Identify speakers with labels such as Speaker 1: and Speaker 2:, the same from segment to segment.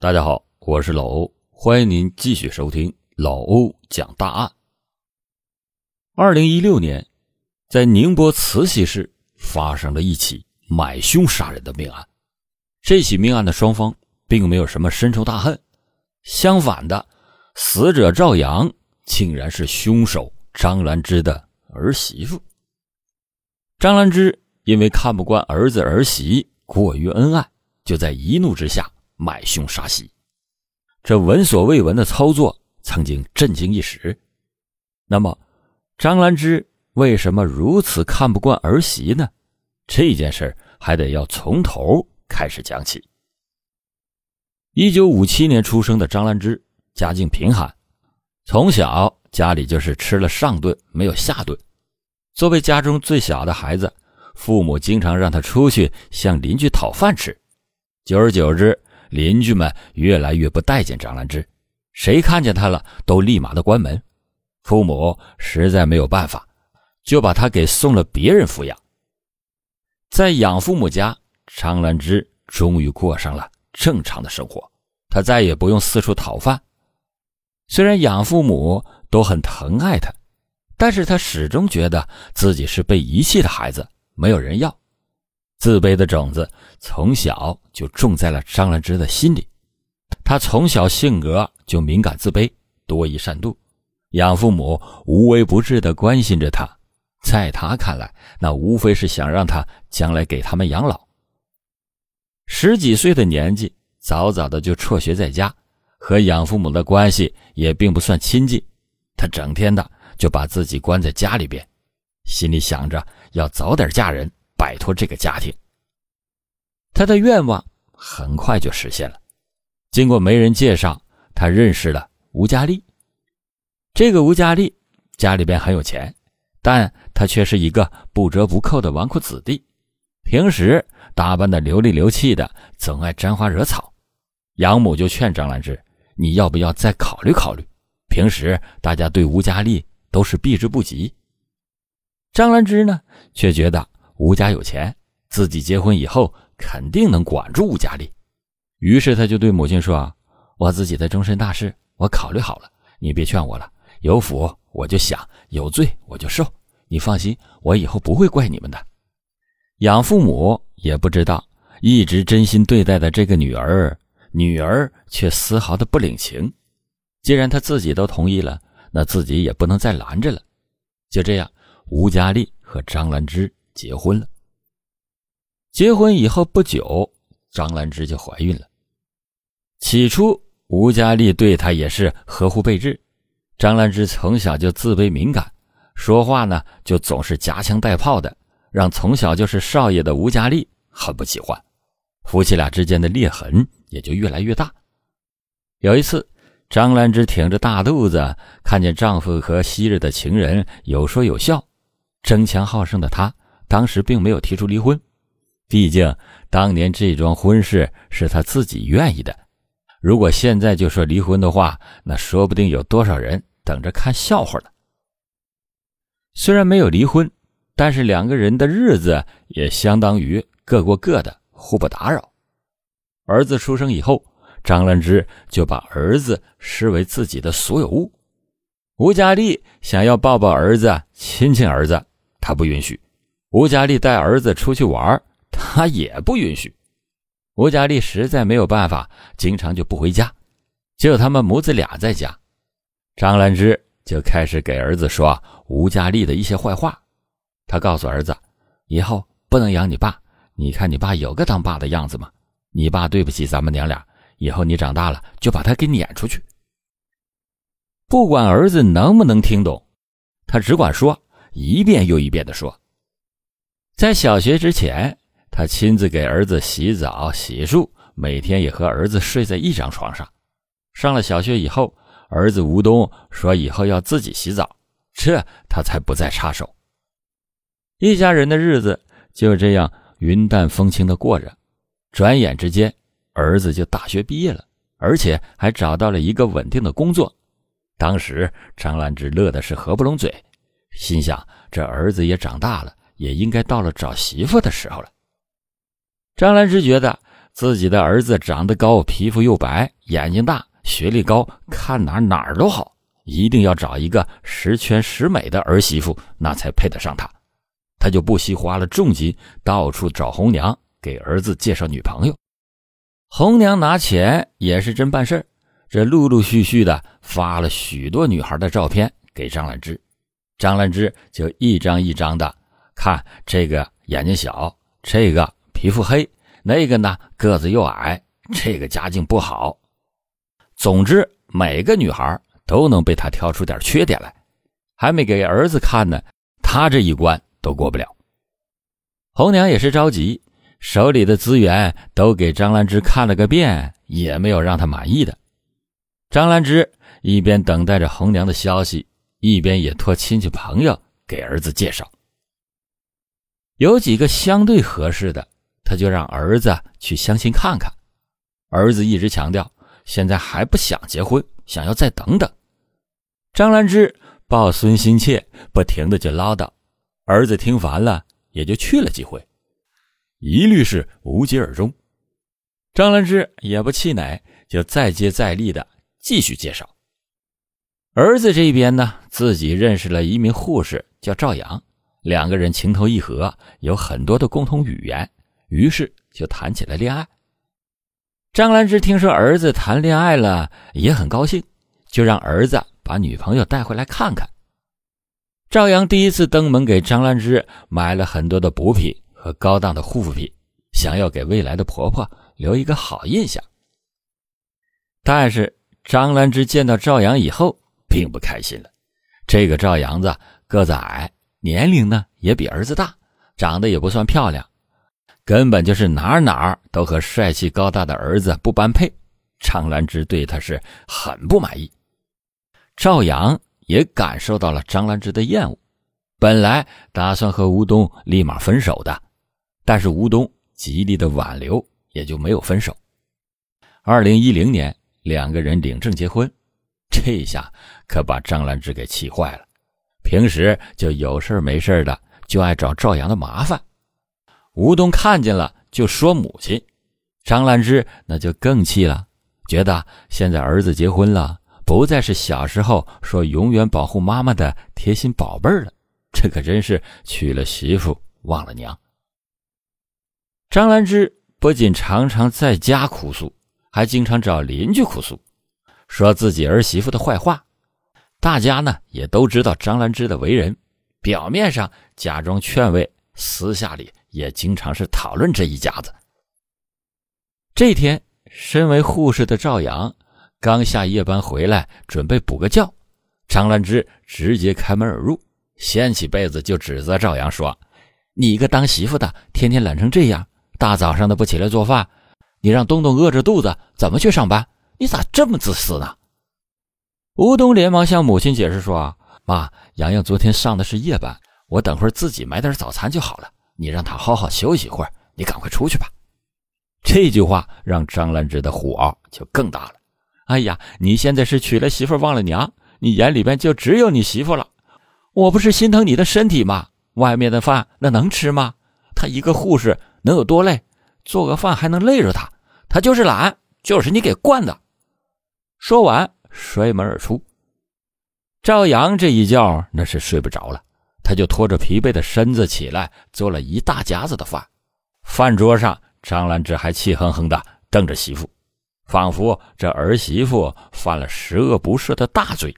Speaker 1: 大家好，我是老欧，欢迎您继续收听老欧讲大案。二零一六年，在宁波慈溪市发生了一起买凶杀人的命案。这起命案的双方并没有什么深仇大恨，相反的，死者赵阳竟然是凶手张兰芝的儿媳妇。张兰芝因为看不惯儿子儿媳过于恩爱，就在一怒之下。买凶杀媳，这闻所未闻的操作曾经震惊一时。那么，张兰芝为什么如此看不惯儿媳呢？这件事还得要从头开始讲起。一九五七年出生的张兰芝，家境贫寒，从小家里就是吃了上顿没有下顿。作为家中最小的孩子，父母经常让他出去向邻居讨饭吃，久而久之。邻居们越来越不待见张兰芝，谁看见她了都立马的关门。父母实在没有办法，就把她给送了别人抚养。在养父母家，张兰芝终于过上了正常的生活，她再也不用四处讨饭。虽然养父母都很疼爱她，但是她始终觉得自己是被遗弃的孩子，没有人要。自卑的种子从小就种在了张兰芝的心里。她从小性格就敏感自卑，多疑善妒，养父母无微不至的关心着她，在她看来，那无非是想让她将来给他们养老。十几岁的年纪，早早的就辍学在家，和养父母的关系也并不算亲近。她整天的就把自己关在家里边，心里想着要早点嫁人。摆脱这个家庭，他的愿望很快就实现了。经过媒人介绍，他认识了吴佳丽。这个吴佳丽家里边很有钱，但她却是一个不折不扣的纨绔子弟，平时打扮的流里流气的，总爱沾花惹草。养母就劝张兰芝：“你要不要再考虑考虑？”平时大家对吴佳丽都是避之不及。张兰芝呢，却觉得。吴家有钱，自己结婚以后肯定能管住吴佳丽。于是他就对母亲说：“啊我自己的终身大事，我考虑好了，你别劝我了。有福我就享，有罪我就受。你放心，我以后不会怪你们的。”养父母也不知道，一直真心对待的这个女儿，女儿却丝毫的不领情。既然他自己都同意了，那自己也不能再拦着了。就这样，吴佳丽和张兰芝。结婚了。结婚以后不久，张兰芝就怀孕了。起初，吴佳丽对她也是呵护备至。张兰芝从小就自卑敏感，说话呢就总是夹枪带炮的，让从小就是少爷的吴佳丽很不喜欢。夫妻俩之间的裂痕也就越来越大。有一次，张兰芝挺着大肚子，看见丈夫和昔日的情人有说有笑，争强好胜的她。当时并没有提出离婚，毕竟当年这桩婚事是他自己愿意的。如果现在就说离婚的话，那说不定有多少人等着看笑话呢。虽然没有离婚，但是两个人的日子也相当于各过各的，互不打扰。儿子出生以后，张兰芝就把儿子视为自己的所有物。吴佳丽想要抱抱儿子、亲亲儿子，她不允许。吴佳丽带儿子出去玩，他也不允许。吴佳丽实在没有办法，经常就不回家，只有他们母子俩在家。张兰芝就开始给儿子说吴佳丽的一些坏话。他告诉儿子，以后不能养你爸。你看你爸有个当爸的样子吗？你爸对不起咱们娘俩，以后你长大了就把他给撵出去。不管儿子能不能听懂，他只管说，一遍又一遍的说。在小学之前，他亲自给儿子洗澡、洗漱，每天也和儿子睡在一张床上。上了小学以后，儿子吴东说以后要自己洗澡，这他才不再插手。一家人的日子就这样云淡风轻的过着。转眼之间，儿子就大学毕业了，而且还找到了一个稳定的工作。当时张兰芝乐的是合不拢嘴，心想这儿子也长大了。也应该到了找媳妇的时候了。张兰芝觉得自己的儿子长得高，皮肤又白，眼睛大，学历高，看哪哪儿都好，一定要找一个十全十美的儿媳妇，那才配得上他。他就不惜花了重金，到处找红娘给儿子介绍女朋友。红娘拿钱也是真办事这陆陆续续的发了许多女孩的照片给张兰芝，张兰芝就一张一张的看，这个眼睛小，这个皮肤黑。那个呢，个子又矮，这个家境不好。总之，每个女孩都能被他挑出点缺点来。还没给儿子看呢，他这一关都过不了。红娘也是着急，手里的资源都给张兰芝看了个遍，也没有让她满意的。张兰芝一边等待着红娘的消息，一边也托亲戚朋友给儿子介绍，有几个相对合适的。他就让儿子去相亲看看，儿子一直强调现在还不想结婚，想要再等等。张兰芝抱孙心切，不停的就唠叨，儿子听烦了，也就去了几回，一律是无疾而终。张兰芝也不气馁，就再接再厉的继续介绍。儿子这边呢，自己认识了一名护士，叫赵阳，两个人情投意合，有很多的共同语言。于是就谈起了恋爱。张兰芝听说儿子谈恋爱了，也很高兴，就让儿子把女朋友带回来看看。赵阳第一次登门给张兰芝买了很多的补品和高档的护肤品，想要给未来的婆婆留一个好印象。但是张兰芝见到赵阳以后，并不开心了。这个赵阳子个子矮，年龄呢也比儿子大，长得也不算漂亮。根本就是哪哪都和帅气高大的儿子不般配，张兰芝对他是很不满意。赵阳也感受到了张兰芝的厌恶，本来打算和吴东立马分手的，但是吴东极力的挽留，也就没有分手。二零一零年，两个人领证结婚，这下可把张兰芝给气坏了。平时就有事没事的就爱找赵阳的麻烦。吴东看见了，就说母亲张兰芝那就更气了，觉得现在儿子结婚了，不再是小时候说永远保护妈妈的贴心宝贝了，这可真是娶了媳妇忘了娘。张兰芝不仅常常在家哭诉，还经常找邻居哭诉，说自己儿媳妇的坏话。大家呢也都知道张兰芝的为人，表面上假装劝慰，私下里。也经常是讨论这一家子。这天，身为护士的赵阳刚下夜班回来，准备补个觉，张兰芝直接开门而入，掀起被子就指责赵阳说：“你一个当媳妇的，天天懒成这样，大早上的不起来做饭，你让东东饿着肚子怎么去上班？你咋这么自私呢？”吴东连忙向母亲解释说：“妈，洋洋昨天上的是夜班，我等会儿自己买点早餐就好了。”你让他好好休息一会儿，你赶快出去吧。这句话让张兰芝的火就更大了。哎呀，你现在是娶了媳妇忘了娘，你眼里边就只有你媳妇了。我不是心疼你的身体吗？外面的饭那能吃吗？他一个护士能有多累？做个饭还能累着他？他就是懒，就是你给惯的。说完，摔门而出。赵阳这一觉那是睡不着了。他就拖着疲惫的身子起来，做了一大家子的饭。饭桌上，张兰芝还气哼哼的瞪着媳妇，仿佛这儿媳妇犯了十恶不赦的大罪。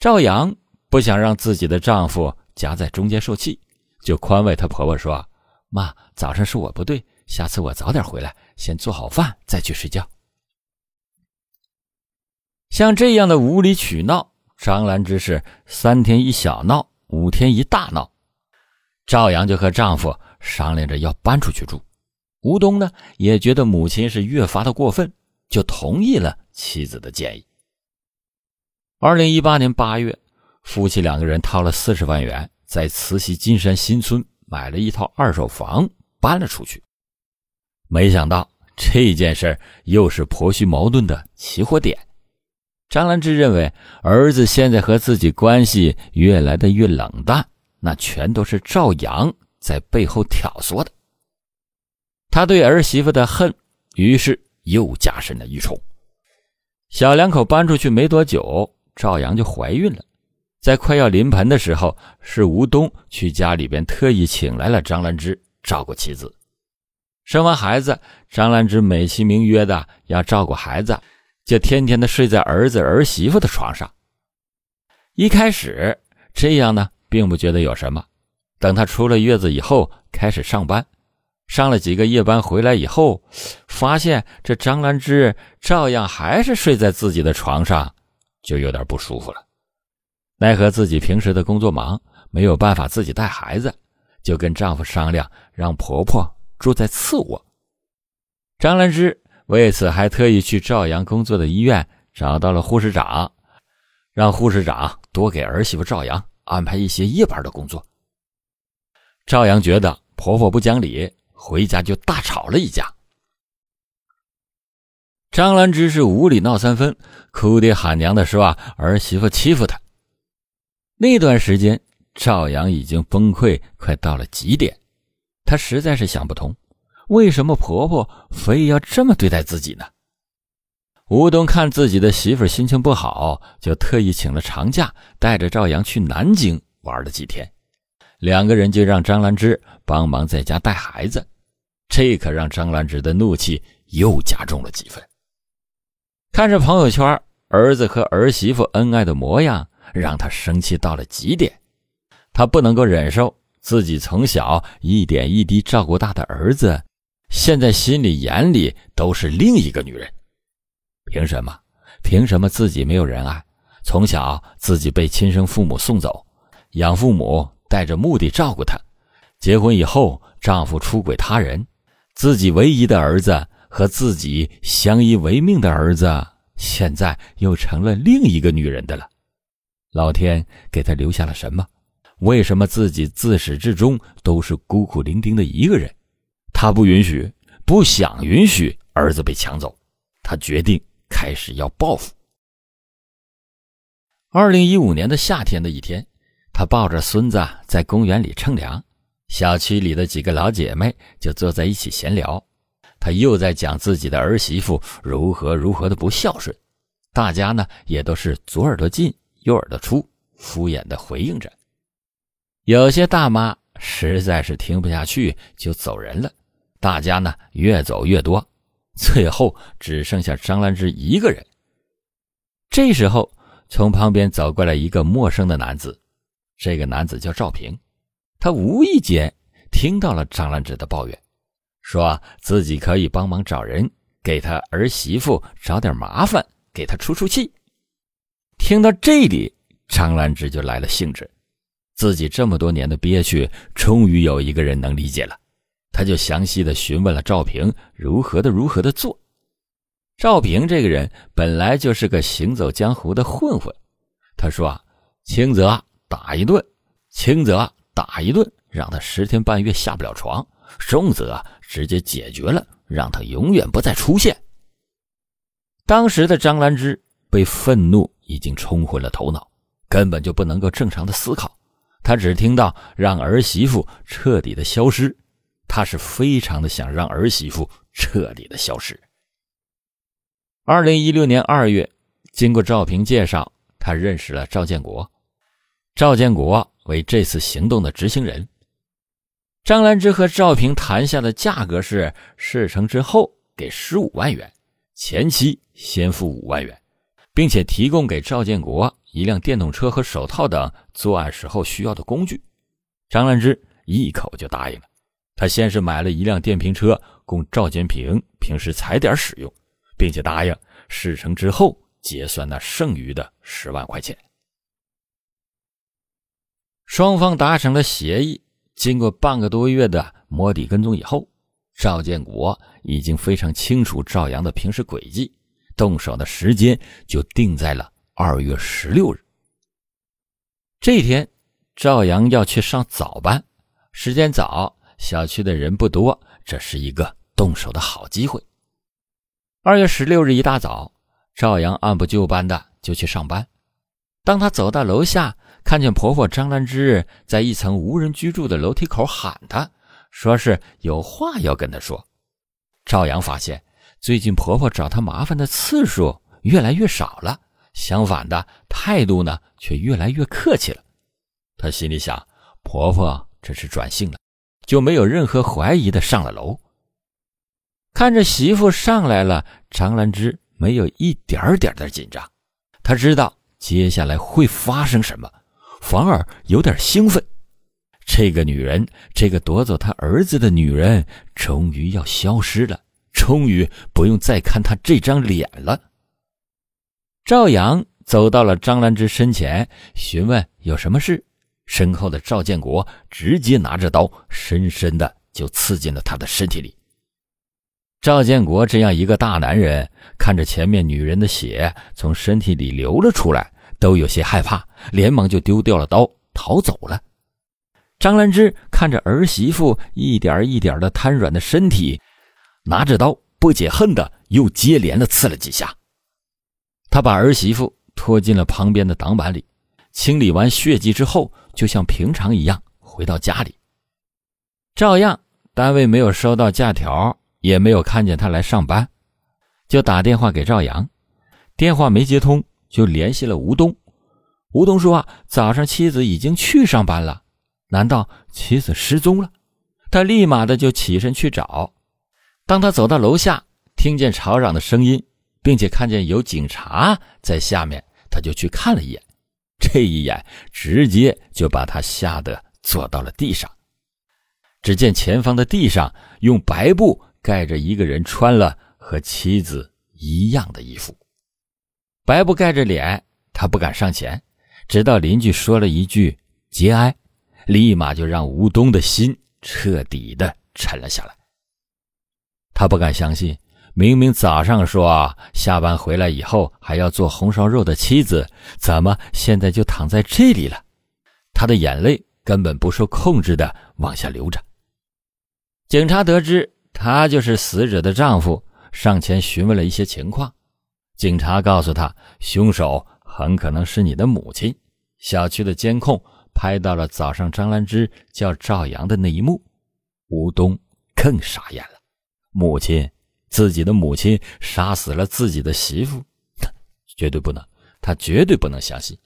Speaker 1: 赵阳不想让自己的丈夫夹在中间受气，就宽慰她婆婆说：“妈，早上是我不对，下次我早点回来，先做好饭再去睡觉。”像这样的无理取闹，张兰芝是三天一小闹。五天一大闹，赵阳就和丈夫商量着要搬出去住。吴东呢也觉得母亲是越发的过分，就同意了妻子的建议。二零一八年八月，夫妻两个人掏了四十万元，在慈溪金山新村买了一套二手房，搬了出去。没想到这件事又是婆媳矛盾的起火点。张兰芝认为，儿子现在和自己关系越来的越冷淡，那全都是赵阳在背后挑唆的。他对儿媳妇的恨于是又加深了一重。小两口搬出去没多久，赵阳就怀孕了。在快要临盆的时候，是吴东去家里边特意请来了张兰芝照顾妻子。生完孩子，张兰芝美其名曰的要照顾孩子，就天天的睡在儿子儿媳妇的床上。一开始这样呢，并不觉得有什么。等她出了月子以后，开始上班，上了几个夜班回来以后，发现这张兰芝照样还是睡在自己的床上，就有点不舒服了。奈何自己平时的工作忙，没有办法自己带孩子，就跟丈夫商量，让婆婆住在次卧。张兰芝为此还特意去赵阳工作的医院找到了护士长，让护士长多给儿媳妇赵阳安排一些夜班的工作。赵阳觉得婆婆不讲理，回家就大吵了一架。张兰芝是无理闹三分，哭爹喊娘的说啊儿媳妇欺负她。那段时间，赵阳已经崩溃，快到了极点。他实在是想不通，为什么婆婆非要这么对待自己呢？吴东看自己的媳妇心情不好，就特意请了长假，带着赵阳去南京玩了几天。两个人就让张兰芝帮忙在家带孩子，这可让张兰芝的怒气又加重了几分。看着朋友圈儿子和儿媳妇恩爱的模样。让他生气到了极点，他不能够忍受自己从小一点一滴照顾大的儿子，现在心里眼里都是另一个女人。凭什么？凭什么自己没有人爱？从小自己被亲生父母送走，养父母带着目的照顾她，结婚以后丈夫出轨他人，自己唯一的儿子和自己相依为命的儿子，现在又成了另一个女人的了。老天给他留下了什么？为什么自己自始至终都是孤苦伶仃的一个人？他不允许，不想允许儿子被抢走。他决定开始要报复。二零一五年的夏天的一天，他抱着孙子在公园里乘凉，小区里的几个老姐妹就坐在一起闲聊。他又在讲自己的儿媳妇如何如何的不孝顺，大家呢也都是左耳朵进。右耳朵出，敷衍的回应着。有些大妈实在是听不下去，就走人了。大家呢越走越多，最后只剩下张兰芝一个人。这时候，从旁边走过来一个陌生的男子。这个男子叫赵平，他无意间听到了张兰芝的抱怨，说自己可以帮忙找人给他儿媳妇找点麻烦，给他出出气。听到这里，张兰芝就来了兴致，自己这么多年的憋屈，终于有一个人能理解了。他就详细的询问了赵平如何的如何的做。赵平这个人本来就是个行走江湖的混混，他说啊，轻则打一顿，轻则打一顿，让他十天半月下不了床；重则直接解决了，让他永远不再出现。当时的张兰芝被愤怒。已经冲昏了头脑，根本就不能够正常的思考。他只听到让儿媳妇彻底的消失，他是非常的想让儿媳妇彻底的消失。二零一六年二月，经过赵平介绍，他认识了赵建国，赵建国为这次行动的执行人。张兰芝和赵平谈下的价格是事成之后给十五万元，前期先付五万元。并且提供给赵建国一辆电动车和手套等作案时候需要的工具，张兰芝一口就答应了。他先是买了一辆电瓶车供赵建平平时踩点使用，并且答应事成之后结算那剩余的十万块钱。双方达成了协议，经过半个多月的摸底跟踪以后，赵建国已经非常清楚赵阳的平时轨迹。动手的时间就定在了二月十六日。这天，赵阳要去上早班，时间早，小区的人不多，这是一个动手的好机会。二月十六日一大早，赵阳按部就班的就去上班。当他走到楼下，看见婆婆张兰芝在一层无人居住的楼梯口喊他，说是有话要跟他说。赵阳发现。最近婆婆找她麻烦的次数越来越少了，相反的态度呢却越来越客气了。她心里想，婆婆这是转性了，就没有任何怀疑的上了楼。看着媳妇上来了，张兰芝没有一点点的紧张，她知道接下来会发生什么，反而有点兴奋。这个女人，这个夺走他儿子的女人，终于要消失了，终于不用再看她这张脸了。赵阳走到了张兰芝身前，询问有什么事。身后的赵建国直接拿着刀，深深的就刺进了他的身体里。赵建国这样一个大男人，看着前面女人的血从身体里流了出来，都有些害怕，连忙就丢掉了刀，逃走了。张兰芝看着儿媳妇一点一点的瘫软的身体，拿着刀不解恨的又接连的刺了几下。他把儿媳妇拖进了旁边的挡板里，清理完血迹之后，就像平常一样回到家里。照样，单位没有收到假条，也没有看见他来上班，就打电话给赵阳，电话没接通，就联系了吴东。吴东说啊，早上妻子已经去上班了。难道妻子失踪了？他立马的就起身去找。当他走到楼下，听见吵嚷的声音，并且看见有警察在下面，他就去看了一眼。这一眼直接就把他吓得坐到了地上。只见前方的地上用白布盖着一个人，穿了和妻子一样的衣服，白布盖着脸。他不敢上前，直到邻居说了一句“节哀”。立马就让吴东的心彻底的沉了下来。他不敢相信，明明早上说下班回来以后还要做红烧肉的妻子，怎么现在就躺在这里了？他的眼泪根本不受控制的往下流着。警察得知他就是死者的丈夫，上前询问了一些情况。警察告诉他，凶手很可能是你的母亲。小区的监控。拍到了早上张兰芝叫赵阳的那一幕，吴东更傻眼了。母亲，自己的母亲杀死了自己的媳妇，绝对不能，他绝对不能相信。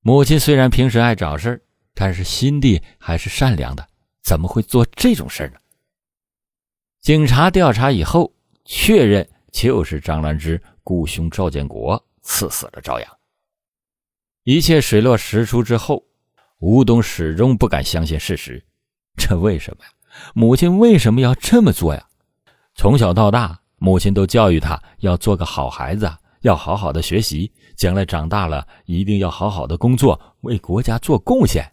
Speaker 1: 母亲虽然平时爱找事但是心地还是善良的，怎么会做这种事呢？警察调查以后确认，就是张兰芝雇凶赵建国刺死了赵阳。一切水落石出之后，吴东始终不敢相信事实。这为什么呀？母亲为什么要这么做呀？从小到大，母亲都教育他要做个好孩子，要好好的学习，将来长大了一定要好好的工作，为国家做贡献。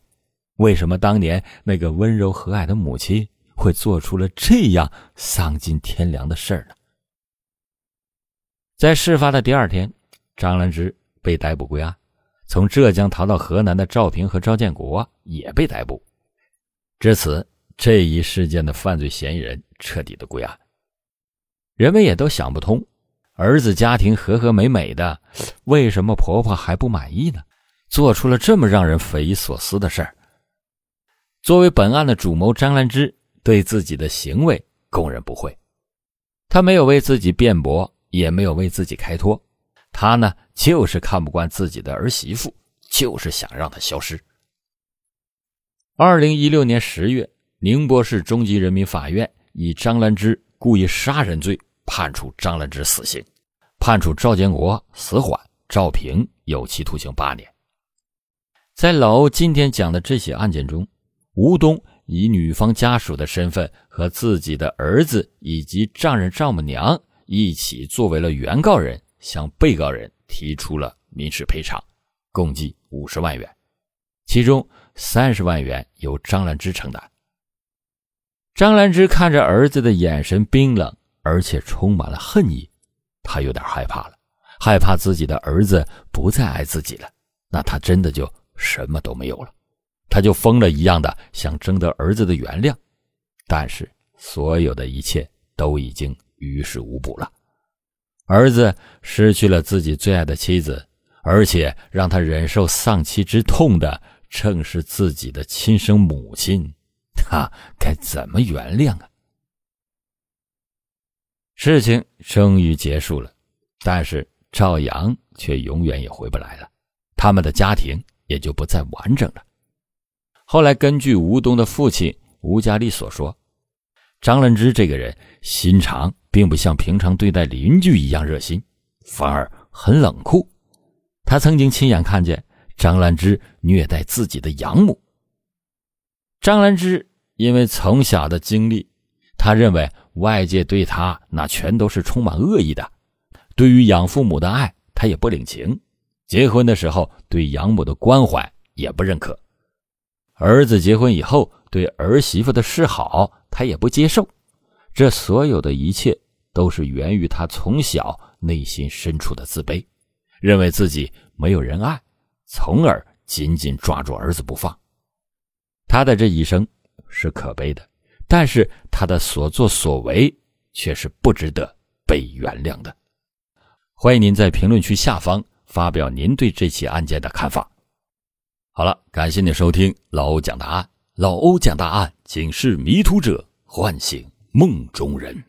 Speaker 1: 为什么当年那个温柔和蔼的母亲会做出了这样丧尽天良的事儿呢？在事发的第二天，张兰芝被逮捕归案。从浙江逃到河南的赵平和赵建国也被逮捕，至此，这一事件的犯罪嫌疑人彻底的归案。人们也都想不通，儿子家庭和和美美的，为什么婆婆还不满意呢？做出了这么让人匪夷所思的事儿。作为本案的主谋张兰芝对自己的行为供认不讳，她没有为自己辩驳，也没有为自己开脱。她呢，就是看不惯自己的儿媳妇，就是想让她消失。二零一六年十月，宁波市中级人民法院以张兰芝故意杀人罪判处张兰芝死刑，判处赵建国死缓，赵平有期徒刑八年。在老欧今天讲的这起案件中，吴东以女方家属的身份和自己的儿子以及丈人丈母娘一起作为了原告人。向被告人提出了民事赔偿，共计五十万元，其中三十万元由张兰芝承担。张兰芝看着儿子的眼神冰冷，而且充满了恨意，他有点害怕了，害怕自己的儿子不再爱自己了，那他真的就什么都没有了，他就疯了一样的想征得儿子的原谅，但是所有的一切都已经于事无补了。儿子失去了自己最爱的妻子，而且让他忍受丧妻之痛的正是自己的亲生母亲，他该怎么原谅啊？事情终于结束了，但是赵阳却永远也回不来了，他们的家庭也就不再完整了。后来，根据吴东的父亲吴家丽所说，张兰芝这个人心肠并不像平常对待邻居一样热心，反而很冷酷。他曾经亲眼看见张兰芝虐待自己的养母。张兰芝因为从小的经历，他认为外界对他那全都是充满恶意的，对于养父母的爱他也不领情，结婚的时候对养母的关怀也不认可。儿子结婚以后，对儿媳妇的示好，他也不接受。这所有的一切，都是源于他从小内心深处的自卑，认为自己没有人爱，从而紧紧抓住儿子不放。他的这一生是可悲的，但是他的所作所为却是不值得被原谅的。欢迎您在评论区下方发表您对这起案件的看法。好了，感谢您收听老欧讲答案。老欧讲答案，警示迷途者，唤醒梦中人。